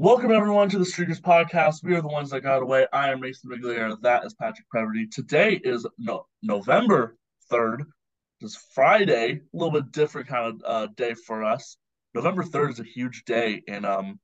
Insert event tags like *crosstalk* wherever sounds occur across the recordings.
Welcome everyone to the Streakers Podcast. We are the ones that got away. I am Mason Migliere. That is Patrick Preverty. Today is no, November 3rd. It's Friday, a little bit different kind of uh, day for us. November 3rd is a huge day in um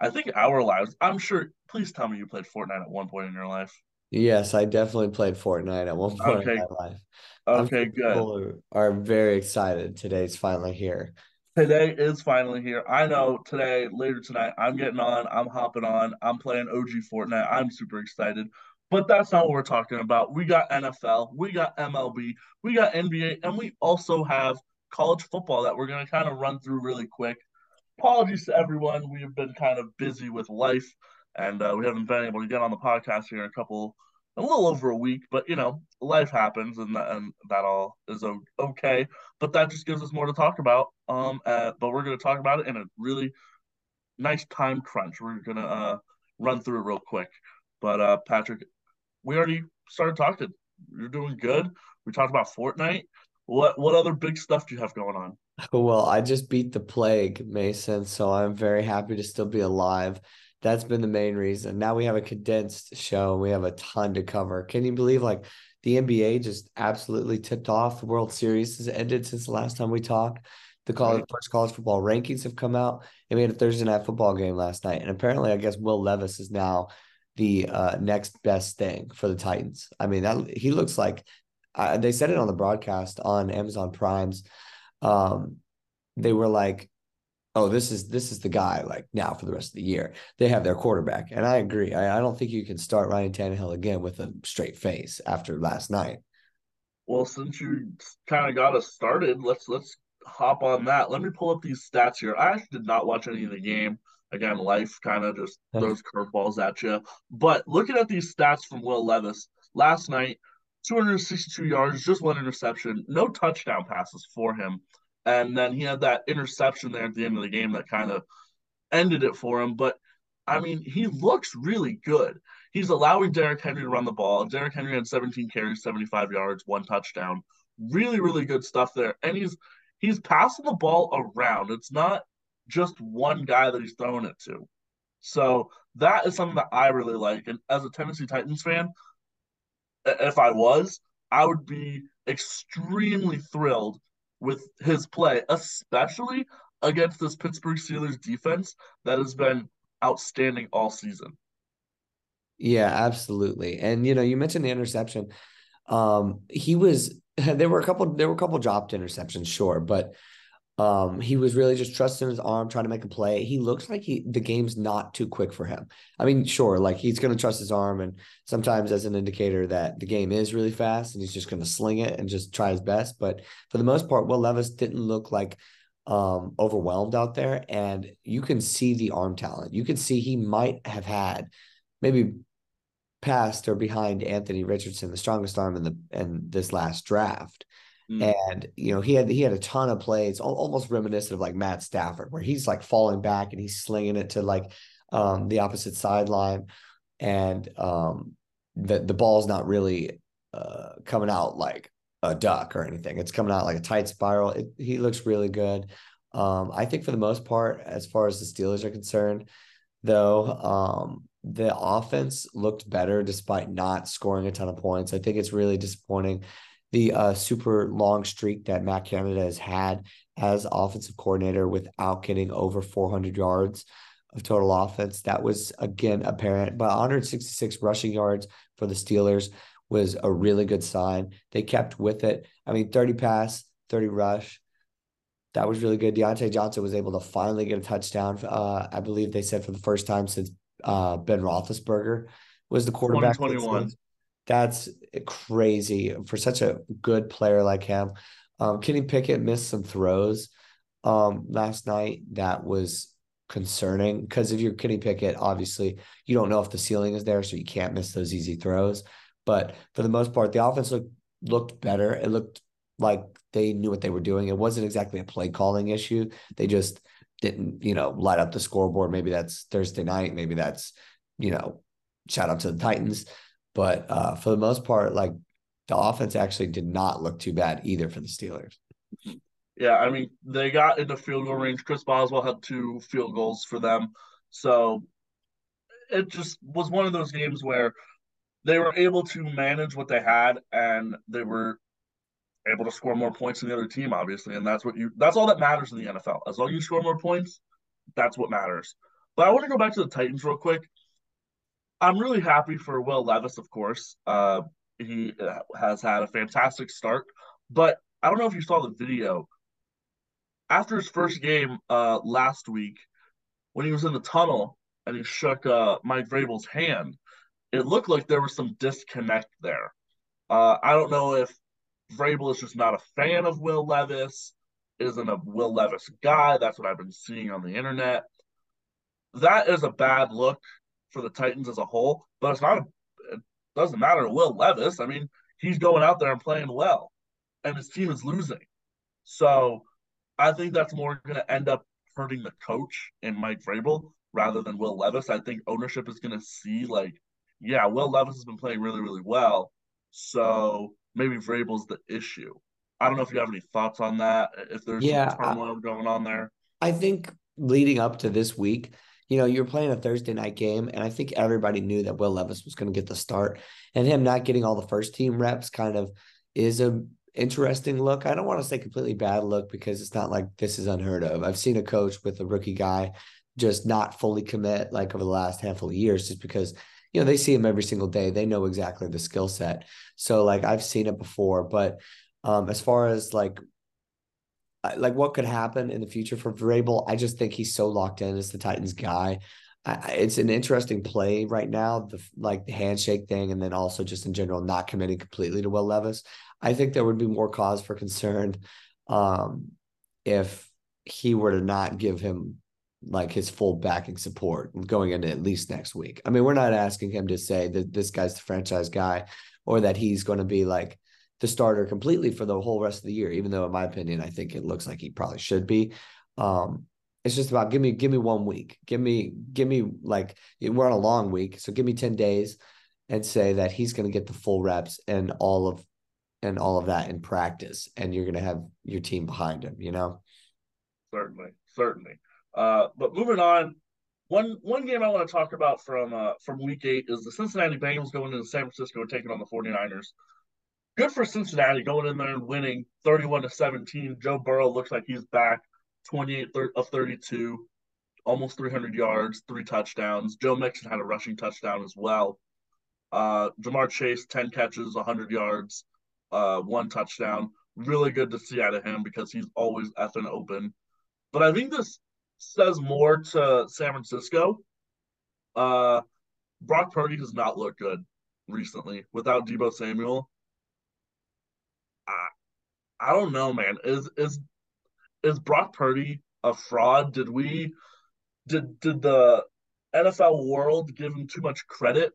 I think our lives. I'm sure please tell me you played Fortnite at one point in your life. Yes, I definitely played Fortnite at one point Okay. in my life. Okay, I'm good. People are very excited. Today's finally here. Today is finally here. I know today, later tonight, I'm getting on, I'm hopping on, I'm playing OG Fortnite. I'm super excited. But that's not what we're talking about. We got NFL, we got MLB, we got NBA, and we also have college football that we're going to kind of run through really quick. Apologies to everyone. We have been kind of busy with life, and uh, we haven't been able to get on the podcast here in a couple, a little over a week. But you know, life happens, and that, and that all is okay. But that just gives us more to talk about. Um, but we're going to talk about it in a really nice time crunch. We're going to uh run through it real quick. But uh, Patrick, we already started talking. You're doing good. We talked about Fortnite. What what other big stuff do you have going on? *laughs* Well, I just beat the plague, Mason, so I'm very happy to still be alive. That's been the main reason. Now we have a condensed show. We have a ton to cover. Can you believe like the NBA just absolutely tipped off? The World Series has ended since the last time we talked. The college Right. first college football rankings have come out. And we had a Thursday night football game last night. And apparently, I guess Will Levis is now the uh, next best thing for the Titans. I mean, that he looks like uh, they said it on the broadcast on Amazon Prime's um they were like oh this is this is the guy like now for the rest of the year they have their quarterback and i agree i, I don't think you can start ryan Tannehill again with a straight face after last night Well, since you kind of got us started, let's let's hop on that. Let me pull up these stats here. I actually did not watch any of the game. Again, life kind of just *laughs* throws curveballs at you. But looking at these stats from Will Levis last night, 262 yards, just one interception, no touchdown passes for him. And then he had that interception there at the end of the game that kind of ended it for him. But I mean, he looks really good. He's allowing Derrick Henry to run the ball. Derrick Henry had 17 carries, 75 yards, one touchdown. Really, really good stuff there. And he's he's passing the ball around. It's not just one guy that he's throwing it to. So that is something that I really like. And as a Tennessee Titans fan, if I was, I would be extremely thrilled with his play, especially against this Pittsburgh Steelers defense that has been outstanding all season. yeah absolutely and you know you mentioned the interception um he was *laughs* there were a couple there were a couple dropped interceptions sure but Um, he was really just trusting his arm, trying to make a play. He looks like he the game's not too quick for him. I mean, sure, like he's going to trust his arm, and sometimes as an indicator that the game is really fast, and he's just going to sling it and just try his best. But for the most part, Will Levis didn't look like um overwhelmed out there, and you can see the arm talent. You can see he might have had maybe past or behind Anthony Richardson, the strongest arm in the in this last draft. Mm. And you know he had he had a ton of plays, al- almost reminiscent of like Matt Stafford, where he's like falling back and he's slinging it to like um, the opposite sideline, and um, the the ball's not really uh, coming out like a duck or anything. It's coming out like a tight spiral. It, he looks really good. Um, I think for the most part, as far as the Steelers are concerned, though, um, the offense looked better despite not scoring a ton of points. I think it's really disappointing the uh, super long streak that Matt Canada has had as offensive coordinator without getting over 400 yards of total offense. That was again apparent, but 166 rushing yards for the Steelers was a really good sign. They kept with it. I mean, 30 pass, 30 rush. That was really good. Diontae Johnson was able to finally get a touchdown. Uh, I believe they said for the first time since uh, Ben Roethlisberger was the quarterback. for 2021. That's crazy for such a good player like him. Um, Kenny Pickett missed some throws um, last night. That was concerning because if you're Kenny Pickett, obviously you don't know if the ceiling is there, so you can't miss those easy throws. But for the most part, the offense looked looked better. It looked like they knew what they were doing. It wasn't exactly a play calling issue. They just didn't, you know, light up the scoreboard. Maybe that's Thursday night. Maybe that's, you know, shout out to the Titans. But uh, for the most part, like the offense actually did not look too bad either for the Steelers. Yeah, I mean, they got into field goal range. Chris Boswell had two field goals for them. So it just was one of those games where they were able to manage what they had and they were able to score more points than the other team, obviously. And that's what you that's all that matters in the NFL. As long as you score more points, that's what matters. But I want to go back to the Titans real quick. I'm really happy for Will Levis, of course. Uh, he uh, has had a fantastic start, but I don't know if you saw the video after his first game uh, last week when he was in the tunnel and he shook uh, Mike Vrabel's hand. It looked like there was some disconnect there. Uh, I don't know if Vrabel is just not a fan of Will Levis, isn't a Will Levis guy. That's what I've been seeing on the internet. That is a bad look for the Titans as a whole, but it's not. A, it doesn't matter to Will Levis. I mean, he's going out there and playing well, and his team is losing. So I think that's more going to end up hurting the coach and Mike Vrabel rather than Will Levis. I think ownership is going to see like, yeah, Will Levis has been playing really, really well, so maybe Vrabel's the issue. I don't know if you have any thoughts on that. If there's yeah, some turmoil I, going on there, I think leading up to this week, you know, you're playing a Thursday night game, and I think everybody knew that Will Levis was going to get the start, and him not getting all the first team reps kind of is a interesting look. I don't want to say completely bad look because it's not like this is unheard of. I've seen a coach with a rookie guy just not fully commit like over the last handful of years just because you know they see him every single day they know exactly the skill set so like i've seen it before but um as far as like like what could happen in the future for Vrabel, I just think he's so locked in as the Titans guy. I, it's an interesting play right now, the like the handshake thing, and then also just in general not committing completely to Will Levis. I think there would be more cause for concern um, if he were to not give him like his full backing support going into at least next week. I mean, we're not asking him to say that this guy's the franchise guy or that he's going to be like the starter completely for the whole rest of the year, even though in my opinion, I think it looks like he probably should be. Um, it's just about give me give me one week. Give me give me like we're on a long week, so give me 10 days and say that he's going to get the full reps and all of and all of that in practice, and you're going to have your team behind him. You know. Certainly, certainly. Uh, but moving on, one one game I want to talk about from uh, from Week Eight is the Cincinnati Bengals going into San Francisco and taking on the 49ers. Good for Cincinnati going in there and winning 31 to 17. Joe Burrow looks like he's back, 28 of 32, almost 300 yards, three touchdowns. Joe Mixon had a rushing touchdown as well. Uh, Ja'Marr Chase, 10 catches, 100 yards uh, one touchdown. Really good to see out of him because he's always effing open. But I think this says more to San Francisco. Uh, Brock Purdy does not look good recently without Deebo Samuel. I, don't know, man. Is is is Brock Purdy a fraud? Did we did did the NFL world give him too much credit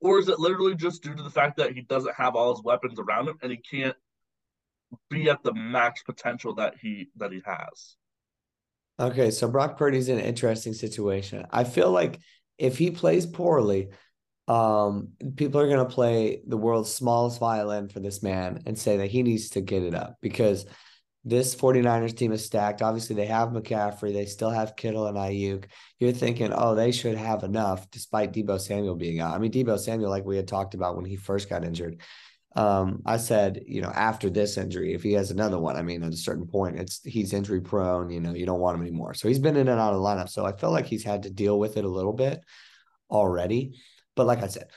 or is it literally just due to the fact that he doesn't have all his weapons around him and he can't be at the max potential that he that he has? Okay, so Brock Purdy's in an interesting situation. I feel like if he plays poorly, um, people are going to play the world's smallest violin for this man and say that he needs to get it up because this 49ers team is stacked. Obviously, they have McCaffrey. They still have Kittle and Aiyuk. You're thinking, oh, they should have enough despite Deebo Samuel being out. I mean, Deebo Samuel, like we had talked about when he first got injured. Um, I said, you know, after this injury, if he has another one, I mean, at a certain point, it's he's injury prone, you know, you don't want him anymore. So he's been in and out of the lineup. So I feel like he's had to deal with it a little bit already. But like I said,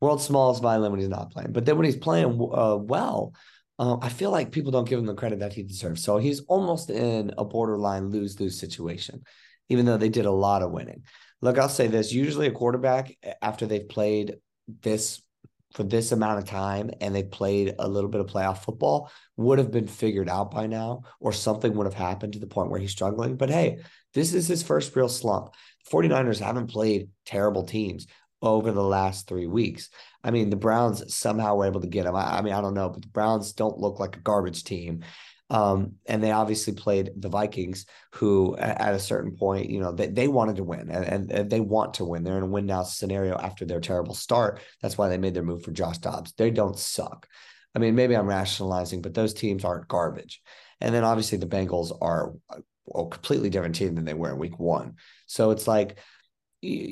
world's smallest violin when he's not playing. But then when he's playing uh, well, uh, I feel like people don't give him the credit that he deserves. So he's almost in a borderline lose lose situation, even though they did a lot of winning. Look, I'll say this usually a quarterback, after they've played this for this amount of time and they played a little bit of playoff football would have been figured out by now or something would have happened to the point where he's struggling. But hey, this is his first real slump. 49ers haven't played terrible teams over the last three weeks. I mean, the Browns somehow were able to get him. I, I mean, I don't know, but the Browns don't look like a garbage team. Um, and they obviously played the Vikings, who at a certain point, you know, they, they wanted to win and, and they want to win. They're in a win now scenario after their terrible start. That's why they made their move for Josh Dobbs. They don't suck. I mean, maybe I'm rationalizing, but those teams aren't garbage. And then obviously the Bengals are a completely different team than they were in week one. So it's like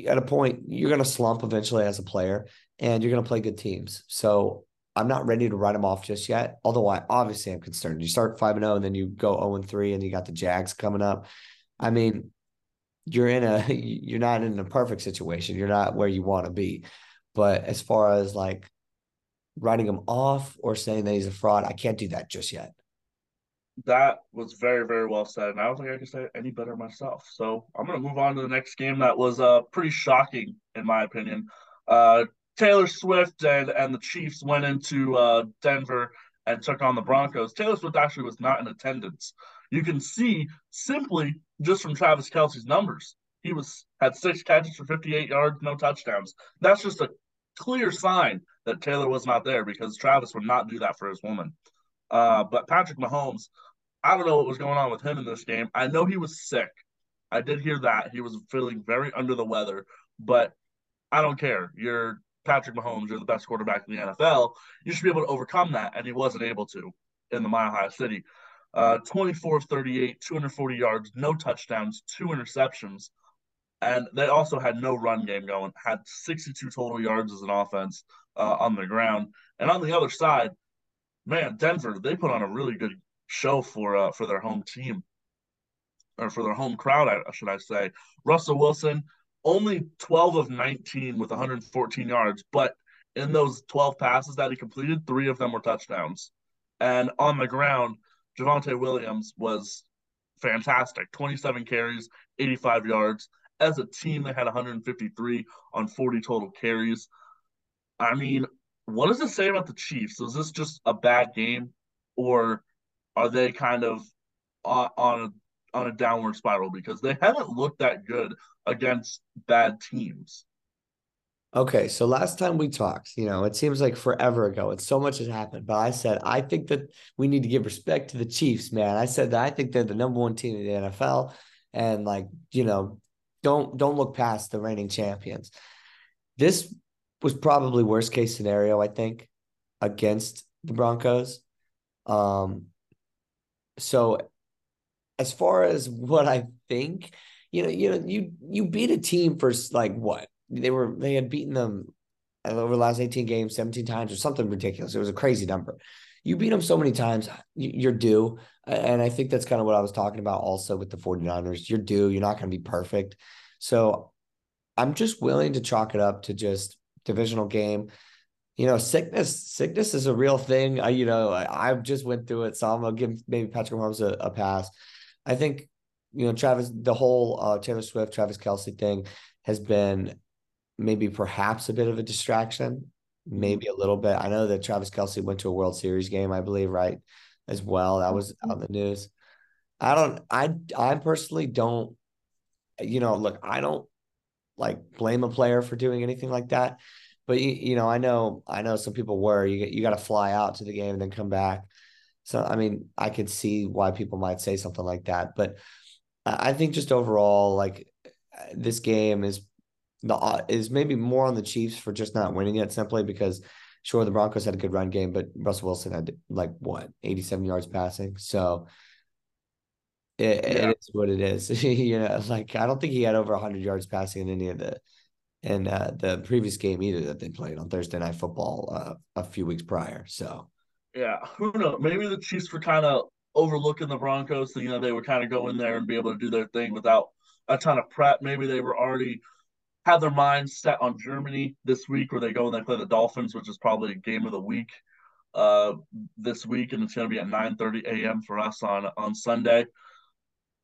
at a point, you're going to slump eventually as a player and you're going to play good teams. So I'm not ready to write him off just yet. Although I obviously am concerned. You start five and zero, and then you go zero and three, and you got the Jags coming up. I mean, you're in a *laughs* you're not in a perfect situation. You're not where you want to be. But as far as like writing him off or saying that he's a fraud, I can't do that just yet. That was very, very well said. And I don't think I can say it any better myself. So I'm going to move on to the next game that was uh, pretty shocking, in my opinion. Uh, Taylor Swift and, and the Chiefs went into uh, Denver and took on the Broncos. Taylor Swift actually was not in attendance. You can see simply just from Travis Kelce's numbers. He was had six catches for 58 yards, no touchdowns. That's just a clear sign that Taylor was not there because Travis would not do that for his woman. Uh, but Patrick Mahomes, I don't know what was going on with him in this game. I know he was sick. I did hear that he was feeling very under the weather, but I don't care. You're Patrick Mahomes, you're the best quarterback in the NFL. You should be able to overcome that, and he wasn't able to in the Mile High City. Uh, 24 of 38, 240 yards, no touchdowns, two interceptions. And they also had no run game going, had 62 total yards as an offense uh, on the ground. And on the other side, man, Denver, they put on a really good show for uh, for their home team or for their home crowd, should I say. Russell Wilson, only 12 of 19 with 114 yards, but in those 12 passes that he completed, three of them were touchdowns. And on the ground, Javonte Williams was fantastic 27 carries, 85 yards. As a team, they had 153 on 40 total carries. I mean, what does it say about the Chiefs? Is this just a bad game, or are they kind of on, a on a downward spiral because they haven't looked that good against bad teams. Okay, so last time we talked, you know, it seems like forever ago, and so much has happened. But I said I think that we need to give respect to the Chiefs, man. I said that I think they're the number one team in the NFL, and like you know, don't don't look past the reigning champions. This was probably worst case scenario, I think, against the Broncos. Um, so as far as what I think, you know, you know, you you beat a team for like what they were they had beaten them uh, over the last 18 games 17 times or something ridiculous. It was a crazy number. You beat them so many times, you're due. And I think that's kind of what I was talking about also with the 49ers. You're due. You're not going to be perfect. So I'm just willing to chalk it up to just divisional game. You know, sickness, sickness is a real thing. I, you know, I, I just went through it. So I'm gonna give maybe Patrick Mahomes a, a pass. I think you know Travis, the whole uh, Taylor Swift, Travis Kelce thing has been maybe perhaps a bit of a distraction, maybe a little bit. I know that Travis Kelce went to a World Series game, I believe, right, as well. That was on the news. I don't. I I personally don't. You know, look, I don't like blame a player for doing anything like that. But you, you know, I know I know some people were. You you got to fly out to the game and then come back. So, I mean, I could see why people might say something like that, but I think just overall, like this game is the is maybe more on the Chiefs for just not winning it simply because sure the Broncos had a good run game, but Russell Wilson had like what 87 yards passing, so it, yeah. it is what it is. *laughs* you know, like I don't think he had over 100 yards passing in any of the in uh, the previous game either that they played on Thursday Night Football uh, a few weeks prior. So yeah, who knows? Maybe the Chiefs were kind of overlooking the Broncos. You know, they would kind of go in there and be able to do their thing without a ton of prep. Maybe they were already had their minds set on Germany this week, where they go and they play the Dolphins, which is probably a game of the week uh, this week, and it's going to be at 9:30 a.m. for us on on Sunday.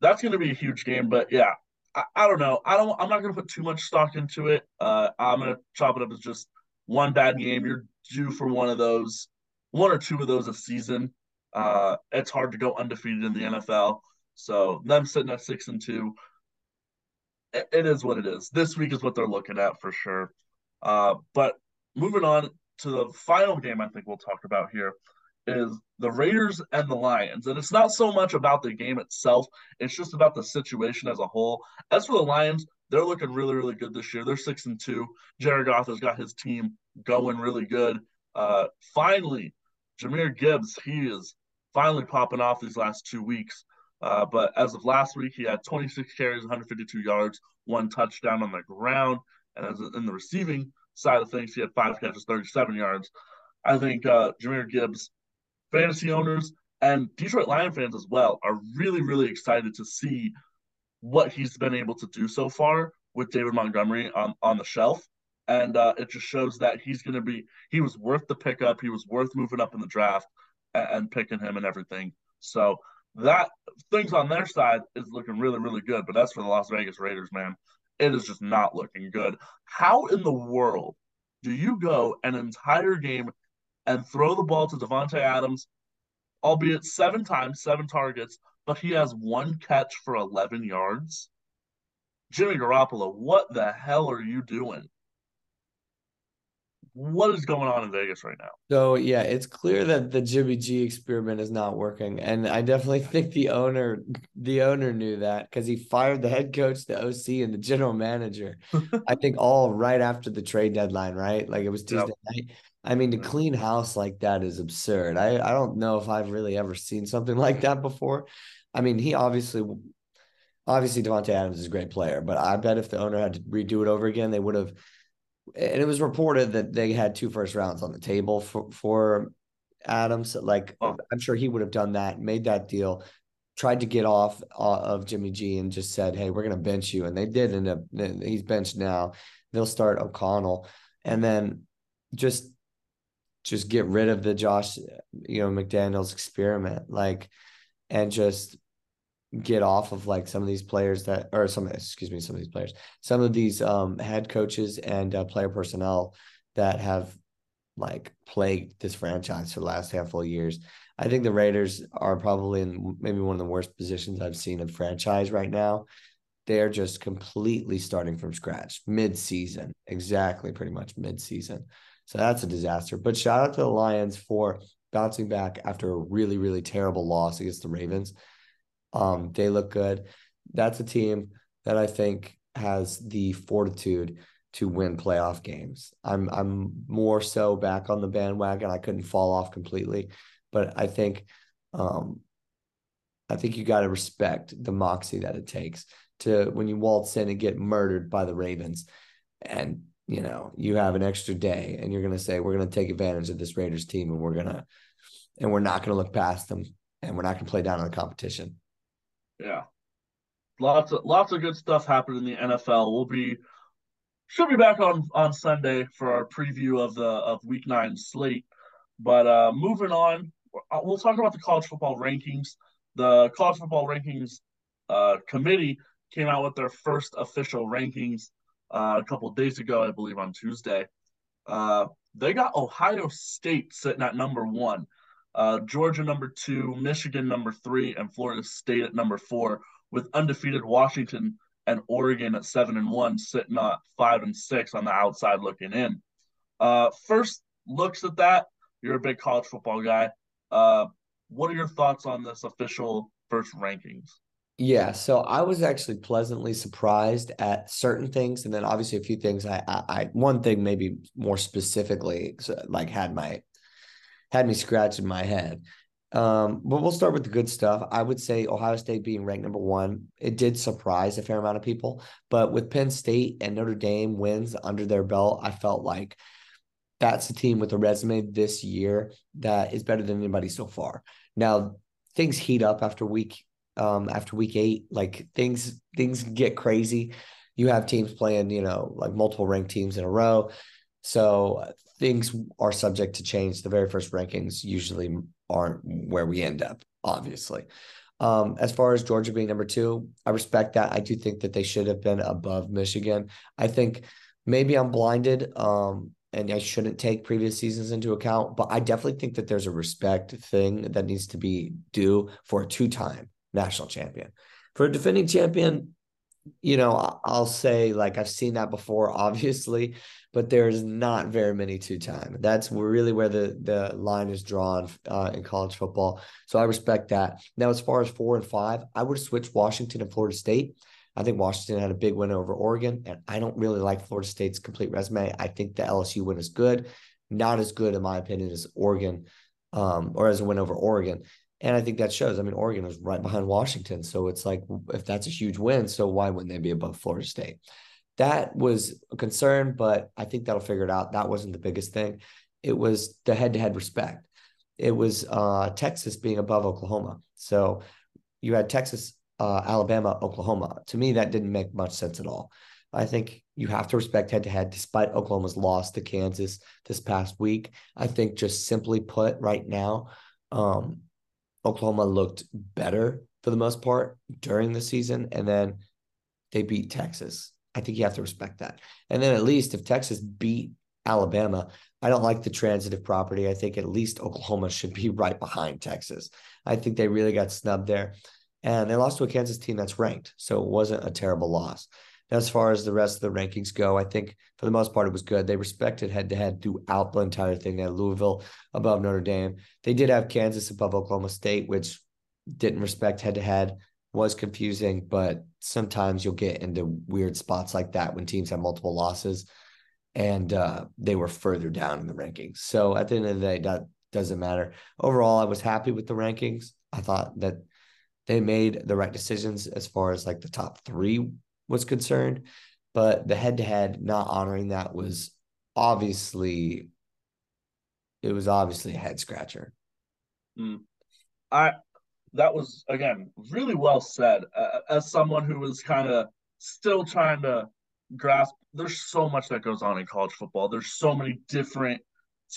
That's going to be a huge game, but yeah, I, I don't know. I don't. I'm not going to put too much stock into it. Uh, I'm going to chop it up as just one bad game. You're due for one of those, one or two of those a season. Uh, it's hard to go undefeated in the NFL. So them sitting at six and two, it, it is what it is. This week is what they're looking at for sure. Uh, but moving on to the final game, I think we'll talk about here is the Raiders and the Lions. And it's not so much about the game itself, it's just about the situation as a whole. As for the Lions, they're looking really, really good this year. They're six and two. Jared Goff has got his team going really good. Uh, finally, Jahmyr Gibbs, he is finally popping off these last two weeks. Uh, but as of last week, he had 26 carries, 152 yards, one touchdown on the ground. And as in the receiving side of things, he had five catches, 37 yards. I think uh, Jahmyr Gibbs fantasy owners and Detroit Lion fans as well are really, really excited to see what he's been able to do so far with David Montgomery on, on the shelf. And uh, it just shows that he's going to be, he was worth the pickup. He was worth moving up in the draft and, and picking him and everything. So that things on their side is looking really, really good. But that's for the Las Vegas Raiders, man. It is just not looking good. How in the world do you go an entire game and throw the ball to Davante Adams, albeit seven times, seven targets, but he has one catch for 11 yards. Jimmy Garoppolo, what the hell are you doing? What is going on in Vegas right now? So yeah, it's clear that the Jimmy G experiment is not working, and I definitely think the owner, the owner knew that because he fired the head coach, the OC, and the general manager. *laughs* I think all right after the trade deadline, right? Like it was Tuesday yep. night. I mean, to clean house like that is absurd. I, I don't know if I've really ever seen something *laughs* like that before. I mean, he obviously, obviously, Davante Adams is a great player, but I bet if the owner had to redo it over again, they would have. And it was reported that they had two first rounds on the table for for Adams. Like, oh. I'm sure he would have done that, made that deal, tried to get off uh, of Jimmy G, and just said, "Hey, we're going to bench you," and they did end up. He's benched now. They'll start O'Connell, and then just just get rid of the Josh, you know, McDaniels experiment, like, and just get off of like some of these players that, or some, excuse me, some of these players, some of these um, head coaches and uh, player personnel that have like plagued this franchise for the last handful of years. I think the Raiders are probably in maybe one of the worst positions I've seen in franchise right now. They're just completely starting from scratch mid season, exactly, pretty much mid season. So that's a disaster. But shout out to the Lions for bouncing back after a really, really terrible loss against the Ravens. Um, they look good. That's a team that I think has the fortitude to win playoff games. I'm I'm more so back on the bandwagon. I couldn't fall off completely, but I think um, I think you got to respect the moxie that it takes to when you waltz in and get murdered by the Ravens and you know, you have an extra day and you're going to say, we're going to take advantage of this Raiders team and we're going to, and we're not going to look past them and we're not going to play down on the competition. Yeah. Lots of, lots of good stuff happened in the NFL. We'll be, should be back on, on Sunday for our preview of the, of week nine slate. But uh, moving on, uh, we'll talk about the college football rankings. The college football rankings uh, committee came out with their first official rankings uh, a couple days ago, I believe on Tuesday. Uh, they got Ohio State sitting at number one, uh, Georgia number two, Michigan number three, and Florida State at number four, with undefeated Washington and Oregon at seven and one, sitting at five and six on the outside looking in. Uh, first looks at that, you're a big college football guy. Uh, what are your thoughts on this official first rankings? Yeah, so I was actually pleasantly surprised at certain things, and then obviously a few things. I, I, I one thing maybe more specifically, like had my had me scratching my head. Um, but we'll start with the good stuff. I would say Ohio State being ranked number one, it did surprise a fair amount of people. But with Penn State and Notre Dame wins under their belt, I felt like that's a team with a resume this year that is better than anybody so far. Now things heat up after week um, after week eight. Like things things get crazy. You have teams playing, you know, like multiple ranked teams in a row. So things are subject to change. The very first rankings usually aren't where we end up, obviously. Um, as far as Georgia being number two, I respect that. I do think that they should have been above Michigan. I think maybe I'm blinded. Um, and I shouldn't take previous seasons into account, but I definitely think that there's a respect thing that needs to be due for a two-time national champion. For a defending champion, you know, I'll say like I've seen that before, *laughs* obviously, but there's not very many two time. That's really where the the line is drawn uh, in college football. So I respect that. Now, as far as four and five, I would switch Washington and Florida State. I think Washington had a big win over Oregon, and I don't really like Florida State's complete resume. I think the LSU win is good, not as good in my opinion as Oregon, um, or as a win over Oregon. And I think that shows. I mean, Oregon was right behind Washington. So it's like, if that's a huge win, so why wouldn't they be above Florida State? That was a concern, but I think that'll figure it out. That wasn't the biggest thing. It was the head to head respect. It was uh, Texas being above Oklahoma. So you had Texas, uh, Alabama, Oklahoma. To me, that didn't make much sense at all. I think you have to respect head to head, despite Oklahoma's loss to Kansas this past week. I think, just simply put, right now, um, Oklahoma looked better for the most part during the season, and then they beat Texas. I think you have to respect that. And then at least if Texas beat Alabama, I don't like the transitive property. I think at least Oklahoma *laughs* should be right behind Texas. I think they really got snubbed there. And they lost to a Kansas team that's ranked. So it wasn't a terrible loss. As far as the rest of the rankings go, I think for the most part it was good. They respected head to head throughout the entire thing. They had Louisville above Notre Dame. They did have Kansas above Oklahoma State, which didn't respect head to head, was confusing, but sometimes you'll get into weird spots like that when teams have multiple losses. And uh, they were further down in the rankings. So at the end of the day, that doesn't matter. Overall, I was happy with the rankings. I thought that they made the right decisions as far as like the top three was concerned. But the head to head not honoring that was obviously it was obviously a head scratcher. Mm. I that was again really well said. Uh, as someone who was kind of still trying to grasp, there's so much that goes on in college football. There's so many different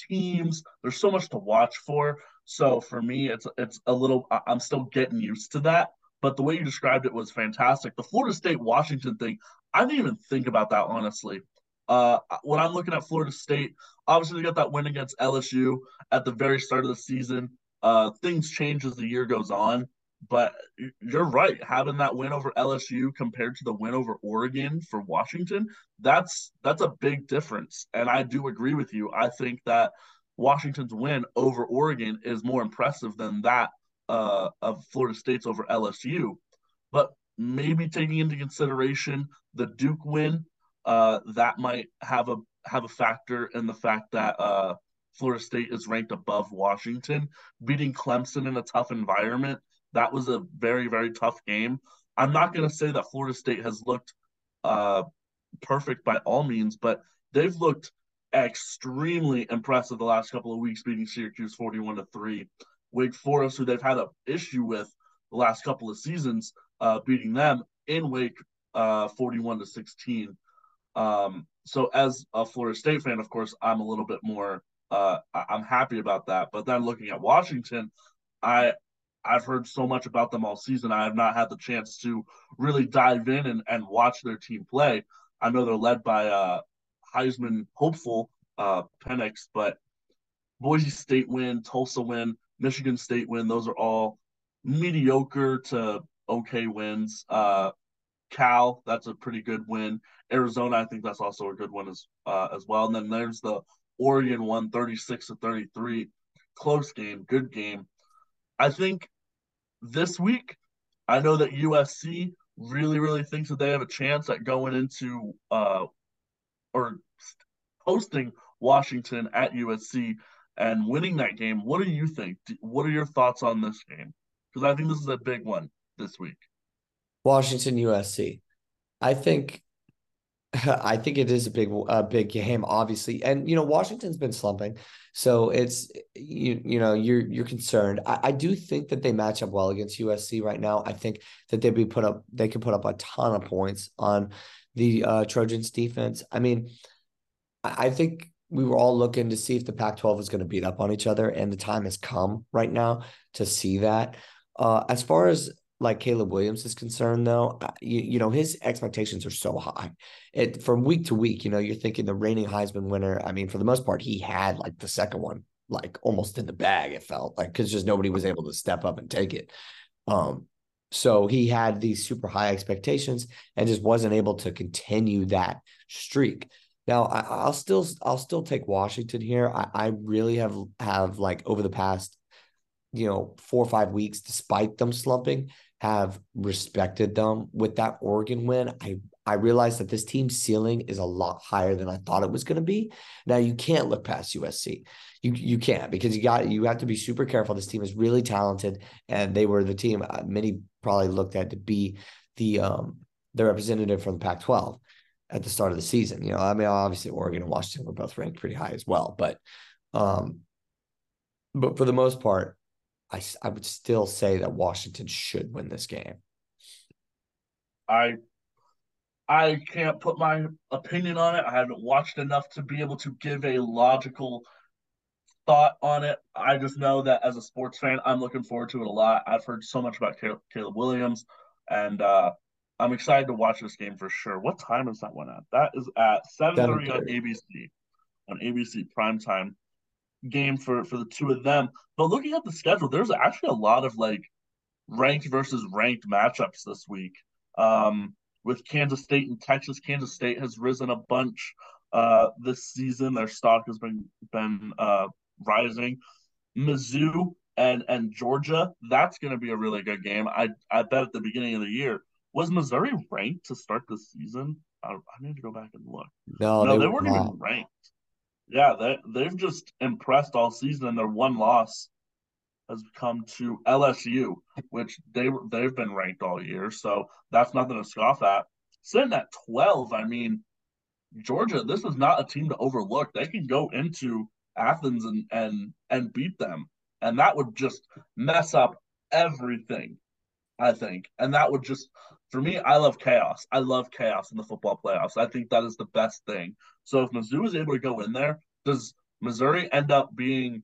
teams. There's so much to watch for. So for me, it's it's a little. I'm still getting used to that but the way you described it was fantastic. The Florida State Washington thing, I didn't even think about that honestly. Uh, when I'm looking at Florida State, obviously they got that win against LSU at the very start of the season. Uh, things change as the year goes on, but you're right. Having that win over LSU compared to the win over Oregon for Washington, that's that's a big difference. And I do agree with you. I think that Washington's win over Oregon is more impressive than that uh, of Florida State's over LSU, but maybe taking into consideration the Duke win, uh, that might have a have a factor in the fact that uh, Florida State is ranked above Washington, beating Clemson in a tough environment. That was a very very tough game. I'm not going to say that Florida State has looked uh, perfect by all means, but they've looked extremely impressive the last couple of weeks, beating Syracuse 41 to three. Wake Forest, who they've had an issue with the last couple of seasons, uh, beating them in Wake uh, 41 to 16. Um, so as a Florida State fan, of course, I'm a little bit more uh, I'm happy about that. But then looking at Washington, I I've heard so much about them all season. I have not had the chance to really dive in and, and watch their team play. I know they're led by uh, Heisman hopeful uh, Penix, but Boise State win, Tulsa win. Michigan State win. Those are all mediocre to okay wins. Uh, Cal, that's a pretty good win. Arizona, I think that's also a good one as uh, as well. And then there's the Oregon one, 36 to 33. Close game, good game. I think this week, I know that USC really, really thinks that they have a chance at going into uh, or hosting Washington at USC and winning that game. What do you think? What are your thoughts on this game? Because I think this is a big one this week. Washington USC. I think *laughs* I think it is a big a big game, obviously, and you know Washington's been slumping, so it's you you know you're you're concerned. I, I do think that they match up well against USC right now. I think that they'd be put up they can put up a ton of points on the uh, Trojans defense. I mean, I, I think we were all looking to see if the Pac 12 was going to beat up on each other, and the time has come right now to see that. Uh, as far as like Caleb Williams is concerned, though, you, you know, his expectations are so high. It from week to week, you know, you're thinking the reigning Heisman winner. I mean, for the most part, he had like the second one, like almost in the bag, it felt like because just nobody was able to step up and take it. Um, so he had these super high expectations and just wasn't able to continue that streak. Now I, will still I'll still take Washington here. I, I really have have like over the past you know four or five weeks, despite them slumping, have respected them with that Oregon win. I I realized that this team's ceiling is a lot higher than I thought it was going to be. Now you can't look past USC. You you can't because you got you have to be super careful. This team is really talented, and they were the team uh, many probably looked at to be the um the representative from the Pac-12 at the start of the season. You know, I mean, obviously Oregon and Washington were both ranked pretty high as well, but um, but for the most part, I, I would still say that Washington should win this game. I I can't put my opinion on it. I haven't watched enough to be able to give a logical thought on it. I just know that as a sports fan, I'm looking forward to it a lot. I've heard so much about Caleb Williams, and uh, I'm excited to watch this game for sure. What time is that one at? That is at 7:30 on ABC, on ABC primetime game for for the two of them. But looking at the schedule, there's actually a lot of like ranked versus ranked matchups this week. Um, with Kansas State and Texas, Kansas State has risen a bunch uh, this season. Their stock has been been uh, rising. Mizzou and and Georgia, that's going to be a really good game. I I bet at the beginning of the year was Missouri ranked to start the season. I, I need to go back and look. No, no, they, they weren't not. even ranked. Yeah, they they've just impressed all season, and their one loss has come to LSU, which they they've been ranked all year, so that's nothing to scoff at. Sitting at twelve, I mean, Georgia, this is not a team to overlook. They can go into Athens and and and beat them, and that would just mess up everything. I think, and that would just for me, I love chaos. I love chaos in the football playoffs. I think that is the best thing. So if Mizzou is able to go in there, does Missouri end up being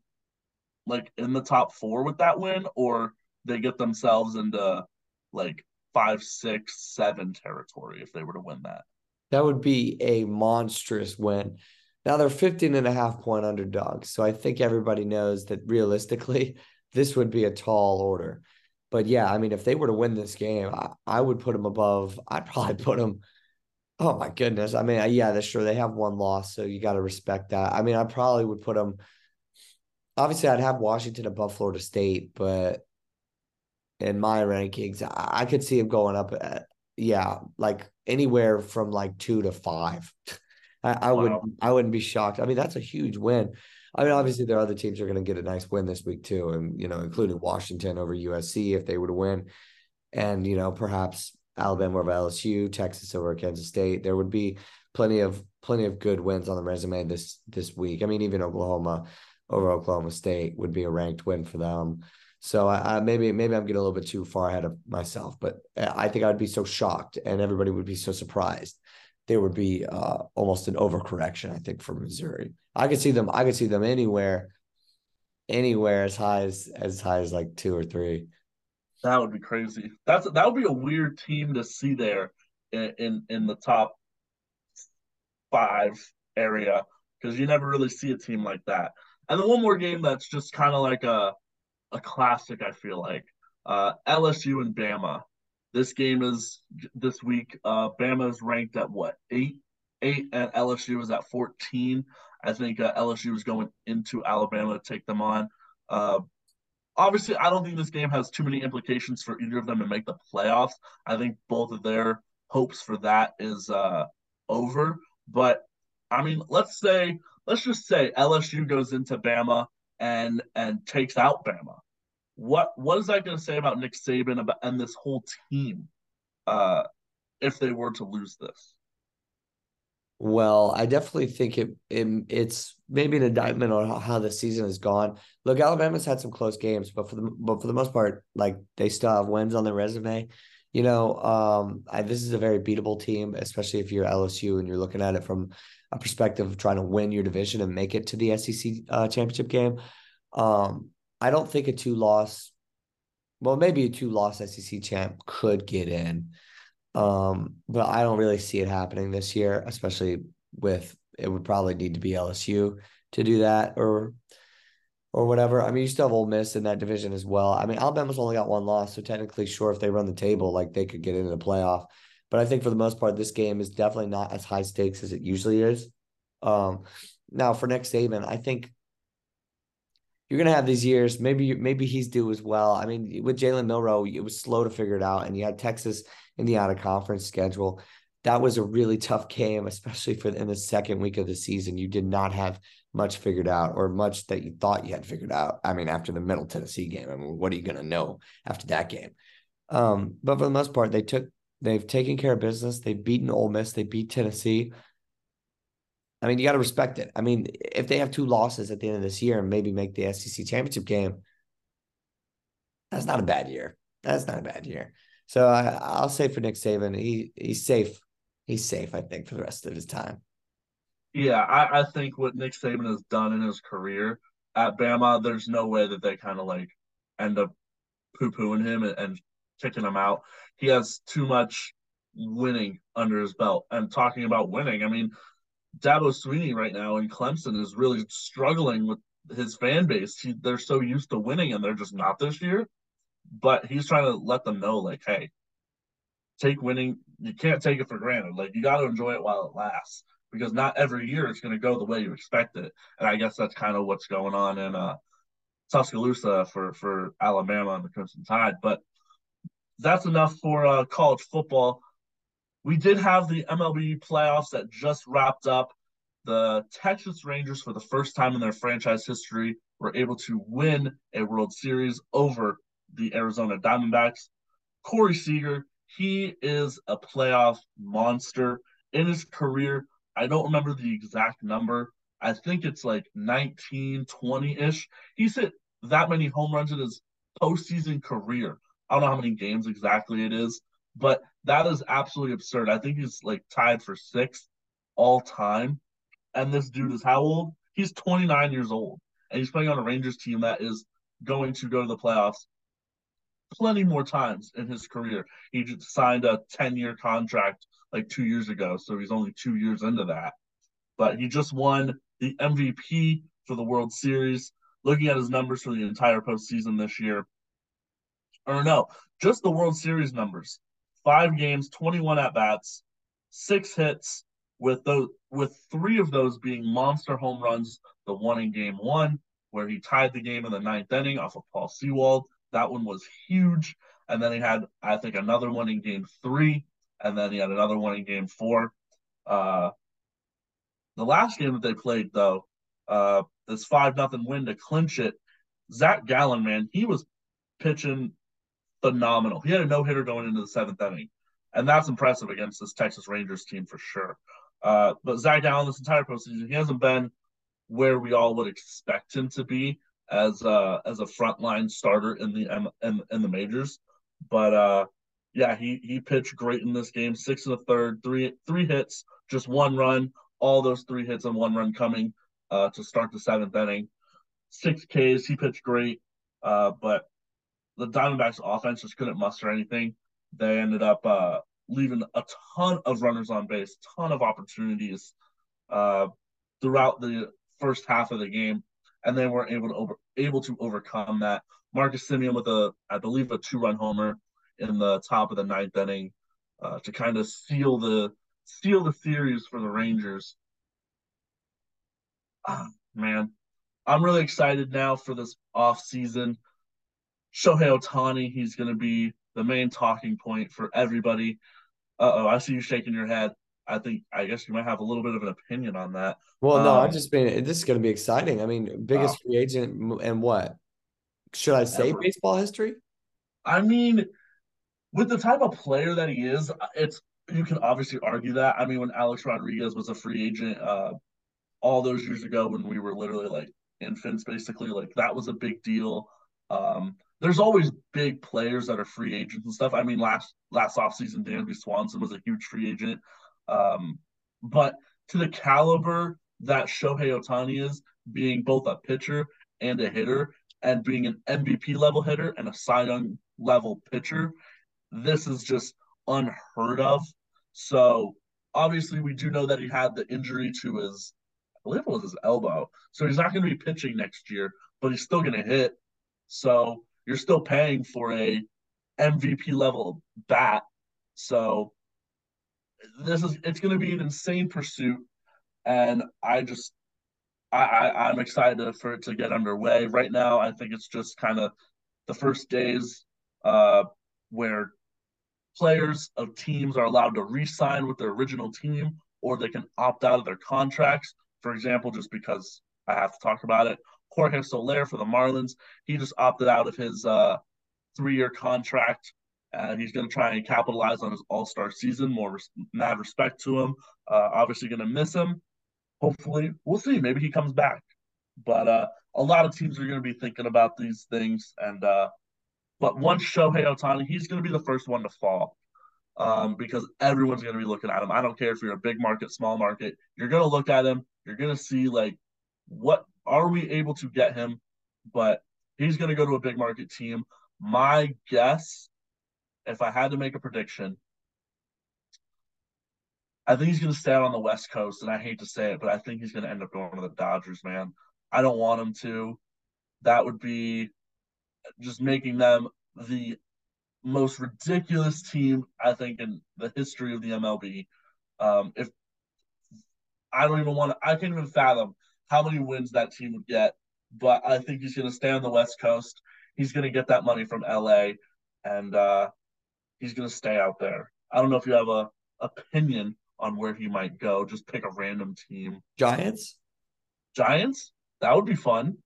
like in the top four with that win, or they get themselves into like five, six, seven territory if they were to win that? That would be a monstrous win. Now they're 15 and a half point underdogs. So I think everybody knows that realistically, *laughs* this would be a tall order but yeah, I mean, if they were to win this game, I, I would put them above. I'd *laughs* probably put them. Oh my goodness! I mean, uh, yeah, that's sure they have one loss, so you got to respect that. I mean, I probably would put them. Obviously, I'd have Washington above Florida State, but in my rankings, I, I could see them going up at yeah, like anywhere from like two to five. *laughs* I, I wow. would I wouldn't be shocked. I mean, that's a huge win. I mean, obviously there are other teams are going to get a nice win this week too, and you know, including Washington over USC if they were to win, and you know, perhaps Alabama over LSU, Texas over Kansas State. There would be plenty of plenty of good wins on the resume this this week. I mean, even Oklahoma over Oklahoma State would be a ranked win for them. So I, I, maybe maybe I'm getting a little bit too far ahead of myself, but uh, I think I'd be so shocked and everybody would be so surprised there would be uh, almost an overcorrection, I think, for Missouri. I could see them. I could see them anywhere, anywhere as high as as high as like two or three. That would be crazy. That's that would be a weird team to see there in in, in the top five area because you never really see a team like that. And then one more game that's just kind of like a a classic. I feel like uh, LSU and Bama. This game is this week. Uh, Bama is ranked at what eight, eight, and LSU is at fourteen. I think uh, LSU is going into Alabama to take them on. Uh, obviously, I don't think this game has too many implications for either of them to make the playoffs. I think both of their hopes for that is uh, over. But I mean, let's say, let's just say LSU goes into Bama and and takes out Bama what what is that going to say about Nick Saban about and this whole team uh, if they were to lose this? Well, I definitely think it, it it's maybe an indictment on how the season has gone. Look, Alabama's had some close games, but for the but for the most part, like they still have wins on their resume. You know, um, I, this is a very beatable team, especially if you're LSU and you're looking at it from a perspective of trying to win your division and make it to the SEC uh, championship game. Um, I don't think a two loss well, maybe a two loss SEC champ could get in. Um, but I don't really see it happening this year, especially with it would probably need to be LSU to do that or or whatever. I mean, you still have Ole Miss in that division as well. I mean, Alabama's only got one loss, so technically, sure, if they run the table, like they could get into the playoff. But I think for the most part, this game is definitely not as high stakes as it usually is. Um, now for Nick Saban, I think you're gonna have these years. Maybe maybe he's due as well. I mean, with Jalen Milroe, it was slow to figure it out, and you had Texas in the out of conference schedule. That was a really tough game, especially for in the second week of the season. You did not have much figured out, or much that you thought you had figured out. I mean, after the Middle Tennessee game, I mean, what are you gonna know after that game? Um, but for the most part, they took they've taken care of business. They've beaten Ole Miss. They beat Tennessee. I mean, you got to respect it. I mean, if they have two losses at the end of this year and maybe make the SEC championship game, that's not a bad year. That's not a bad year. So I, will say for Nick Saban, he he's safe. He's safe, I think, for the rest of his time. Yeah, I, I think what Nick Saban has done in his career at Bama, there's no way that they kind of like end up poo pooing him and, and kicking him out. He has too much winning under his belt. And talking about winning, I mean, Dabo Swinney right now in Clemson is really struggling with his fan base. He, they're so used to winning and they're just not this year. But he's trying to let them know, like, hey, take winning. You can't take it for granted. Like, you got to enjoy it while it lasts because not every year it's going to go the way you expect it. And I guess that's kind of what's going on in uh, Tuscaloosa for for Alabama and the Crimson Tide. But that's enough for uh, college football. We did have the MLB playoffs that just wrapped up. The Texas Rangers, for the first time in their franchise history, were able to win a World Series over the Arizona Diamondbacks. Corey Seager, he is a playoff monster in his career. I don't remember the exact number. I think it's like 19, 20 ish. He's hit that many home runs in his postseason career. I don't know how many games exactly it is, but that is absolutely absurd. I think he's like tied for sixth all time. And this dude is how old? He's 29 years old. And he's playing on a Rangers team that is going to go to the playoffs plenty more times in his career. He just signed a 10 year contract like two years ago. So he's only two years into that. But he just won the MVP for the World Series. Looking at his numbers for the entire postseason this year, or no, just the World Series numbers. Five games, 21 at bats, six hits, with those with three of those being monster home runs. The one in game one, where he tied the game in the ninth inning off of Paul Sewald. That one was huge. And then he had, I think, another one in game three, and then he had another one in game four. Uh, the last game that they played, though, uh, this five nothing win to clinch it. Zach Gallen, man, he was pitching phenomenal. He had a no hitter going into the seventh inning, and that's impressive against this Texas Rangers team for sure. Uh, but Zach Gallen, this entire postseason, he hasn't been where we all would expect him to be as as a frontline starter in the in, in the majors. But uh, yeah, he he pitched great in this game. Six and a third, three three hits, just one run. All those three hits and one run coming uh, to start the seventh inning. Six Ks. He pitched great, uh, but the Diamondbacks offense just couldn't muster anything. They ended up uh, leaving a ton of runners on base, ton of opportunities uh, throughout the first half of the game, and they weren't able to over able to overcome that. Marcus Semien with a, I believe, a two-run homer in the top of the ninth inning uh, to kind of seal the seal the series for the Rangers. Ah, man, I'm really excited now for this off season. Shohei Ohtani, he's going to be the main talking point for everybody. Uh oh, I see you shaking your head. I think I guess you might have a little bit of an opinion on that. Well, no, um, I just mean this is going to be exciting. I mean, biggest wow. free agent and what should I say? Ever. Baseball history. I mean, with the type of player that he is, it's you can obviously argue that. I mean, when Alex Rodriguez was a free agent, uh, all those years ago when we were literally like infants, basically, like that was a big deal. Um, there's always big players that are free agents and stuff. I mean, last last offseason, Dansby Swanson was a huge free agent. Um, but to the caliber that Shohei Ohtani is, being both a pitcher and a hitter, and being an MVP level hitter and a Cy Young level pitcher. This is just unheard of. So obviously, we do know that he had the injury to his, I believe it was his elbow. So he's not going to be pitching next year, but he's still going to hit. So you're still paying for a MVP level bat. So this is it's going to be an insane pursuit, and I just I, I I'm excited for it to get underway. Right now, I think it's just kind of the first days uh, where players of teams are allowed to re-sign with their original team, or they can opt out of their contracts. For example, just because I have to talk about it, Jorge Soler for the Marlins, he just opted out of his uh, three-year contract. and he's going to try and capitalize on his All Star season. More res- mad respect to him. Uh, obviously, going to miss him. Hopefully, we'll see. Maybe he comes back. But uh, a lot of teams are going to be thinking about these things. And uh, but once Shohei Ohtani, he's going to be the first one to fall um, because everyone's going to be looking at him. I don't care if you're a big market, small market. You're going to look at him. You're going to see like what are we able to get him? But he's going to go to a big market team. My guess, if I had to make a prediction, I think he's going to stay out on the West Coast, and I hate to say it, but I think he's going to end up going to the Dodgers, man. I don't want him to. That would be just making them the most ridiculous team I think in the history of the MLB. Um, if I don't even want to, I can't even fathom how many wins that team would get. But I think he's going to stay on the West Coast. He's going to get that money from LA, and uh, he's going to stay out there. I don't know if you have a opinion on where he might go. Just pick a random team. Giants. Giants. That would be fun.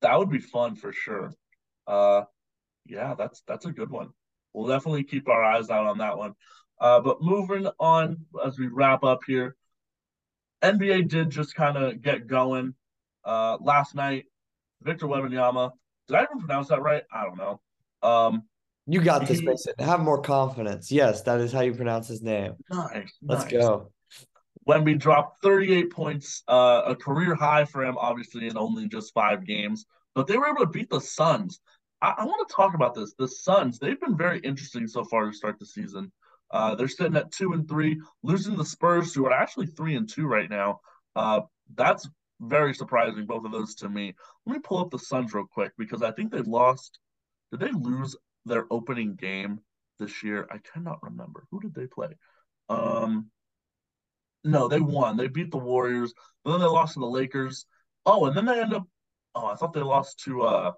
That would be fun for sure. Uh, yeah, that's that's a good one. We'll definitely keep our eyes out on that one. Uh, but moving on as we wrap up here, NBA did just kind of get going uh, last night. Victor Wembanyama. Did I even pronounce that right? I don't know. Um, you got this, Mason. Have more confidence. Yes, that is how you pronounce his name. Nice. Let's nice. go. Wemby dropped 38 points, uh, a career high for him, obviously, in only just five games. But they were able to beat the Suns. I, I want to talk about this. The Suns, they've been very interesting so far to start the season. Uh, they're sitting at two and three, losing the Spurs, who are actually three and two right now. Uh, that's very surprising, both of those to me. Let me pull up the Suns real quick because I think they lost. Did they lose their opening game this year? I cannot remember. Who did they play? Um, no, they won. They beat the Warriors, but then they lost to the Lakers. Oh, and then they end up. Oh, I thought they lost to uh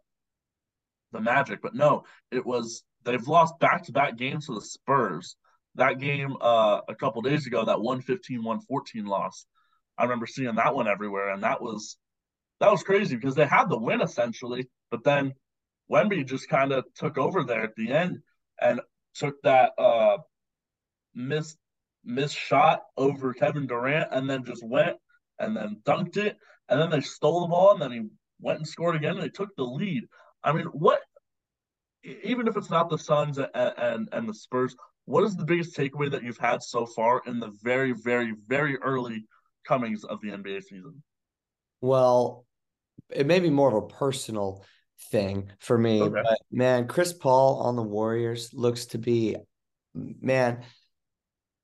the Magic, but no, it was they've lost back to back games to the Spurs. That game uh, a couple days ago, that 115 114 loss, I remember seeing that one everywhere, and that was that was crazy because they had the win essentially, but then Wemby just kind of took over there at the end and took that uh, missed missed shot over Kevin Durant and then just went and then dunked it, and then they stole the ball and then he went and scored again and they took the lead. I mean, what? Even if it's not the Suns and, and and the Spurs, what is the biggest takeaway that you've had so far in the very, very, very early comings of the NBA season? Well, it may be more of a personal thing for me, okay. but man, Chris Paul on the Warriors looks to be, man,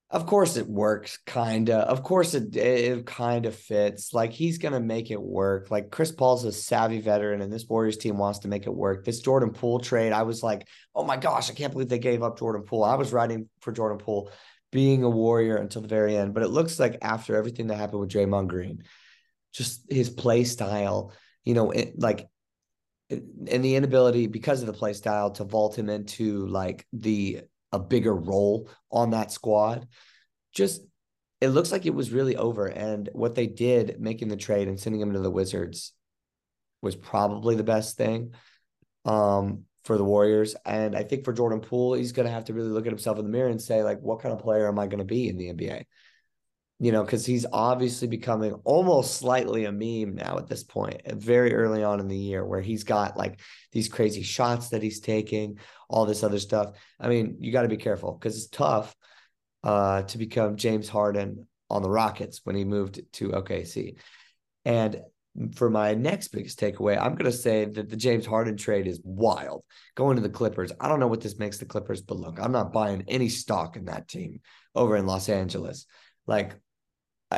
of course it works, kinda. Of course it it kind of fits. Like he's gonna make it work. Like Chris Paul's a savvy veteran, and this Warriors team wants to make it work. This Jordan Poole trade, I was like, oh my gosh, I can't believe they gave up Jordan Poole. I was writing for Jordan Poole being a Warrior until the very end, but it looks like after everything that happened with Draymond Green, just his play style, you know, it, like and the inability because of the play style to vault him into like the a bigger role on that squad. Just it looks like it was really over. And what they did making the trade and sending him to the Wizards was probably the best thing um, for the Warriors. And I think for Jordan Poole, he's going to have to really look at himself in the mirror and say, like, what kind of player am I going to be in the NBA? You know, because he's obviously becoming almost slightly a meme now at this point, very early on in the year, where he's got like these crazy shots that he's taking, all this other stuff. I mean, you got to be careful because it's tough uh, to become James Harden on the Rockets when he moved to OKC. And for my next biggest takeaway, I'm going to say that the James Harden trade is wild. Going to the Clippers. I don't know what this makes the Clippers, but look, I'm not buying any stock in that team over in Los Angeles. Like,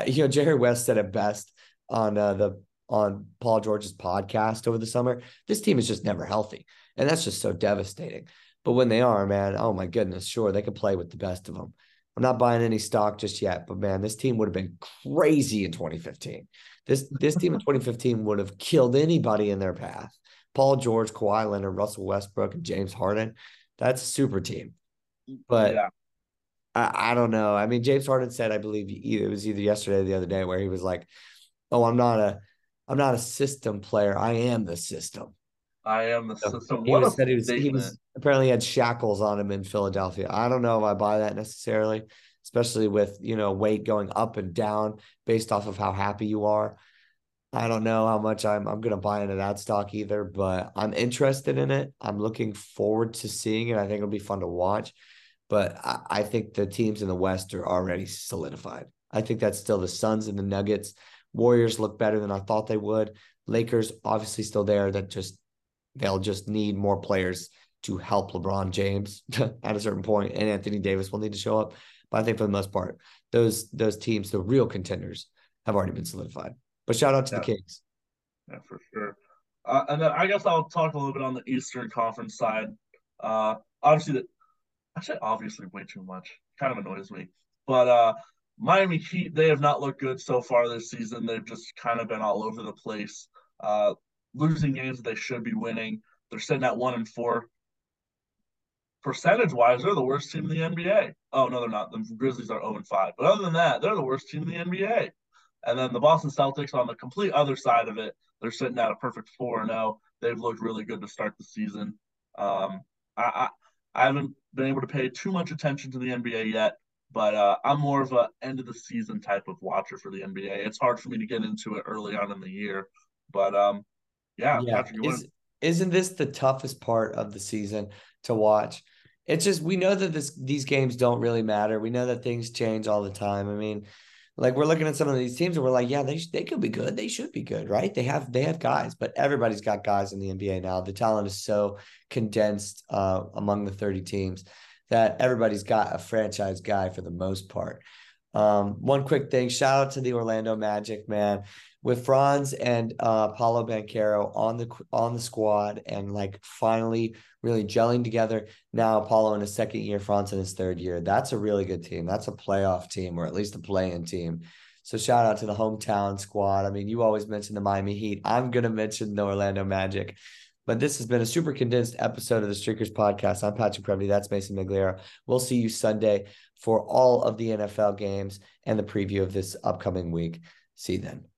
you know, Jerry West said it best on uh, the on Paul George's podcast over the summer. This team is just never healthy, and that's just so devastating. But when they are, man, oh my goodness, sure they can play with the best of them. I'm not buying any stock just yet, but man, this team would have been crazy in 2015. This this team in 2015 would have killed anybody in their path. Paul George, Kawhi Leonard, Russell Westbrook, and James Harden. That's a super team. But yeah. I, I don't know. I mean, James Harden said, I believe it was either yesterday or the other day, where he was like, "Oh, I'm not a, I'm not a system player. I am the system." I am the so system. He, was, said he was, he was apparently had shackles on him in Philadelphia. I don't know if I buy that necessarily, especially with you know weight going up and down based off of how happy you are. I don't know how much I'm I'm gonna buy into that stock either, but I'm interested in it. I'm looking forward to seeing it. I think it'll be fun to watch. But I, I think the teams in the West are already solidified. I think that's still the Suns and the Nuggets. Warriors look better than I thought they would. Lakers obviously still there. That just they'll just need more players to help LeBron James *laughs* at a certain point, and Anthony Davis will need to show up. But I think for the most part, those those teams, the real contenders, have already been solidified. But shout out to yeah. the Kings. Yeah, for sure. Uh, and then I guess I'll talk a little bit on the Eastern Conference side. Uh, obviously, the I say obviously way too much. Kind of annoys me. But uh, Miami Heat, they have not looked good so far this season. They've just kind of been all over the place. Uh, losing games that they should be winning. They're sitting at one and four. Percentage wise, they're the worst team in the NBA. Oh no, they're not. The Grizzlies are 0 and 5. But other than that, they're the worst team in the NBA. And then the Boston Celtics on the complete other side of it, they're sitting at a perfect 4 0. They've looked really good to start the season. Um, I, I, I haven't been able to pay too much attention to the NBA yet, but uh, I'm more of a end of the season type of watcher for the NBA. It's hard for me to get into it early on in the year, but um, yeah, yeah. Patrick, Is, isn't this the toughest part of the season to watch? It's just we know that this these games don't really matter. We know that things change all the time. I mean, like we're looking at some of these teams and we're like, yeah, they they could be good. They should be good, right? They have they have guys, but everybody's got guys in the NBA now. The talent is so condensed uh, among the 30 teams that everybody's got a franchise guy for the most part. Um, one quick thing, shout out to the Orlando Magic, man with Franz and uh, Paolo Banchero on the on the squad and like finally really gelling together. Now Paolo in his second year, Franz in his third year. That's a really good team. That's a playoff team or at least a play-in team. So shout out to the hometown squad. I mean, you always mention the Miami Heat. I'm gonna mention the Orlando Magic. But this has been a super condensed episode of the Streakers podcast. I'm Patrick Previty. That's Mason Migliera. We'll see you Sunday for all of the NFL games and the preview of this upcoming week. See you then.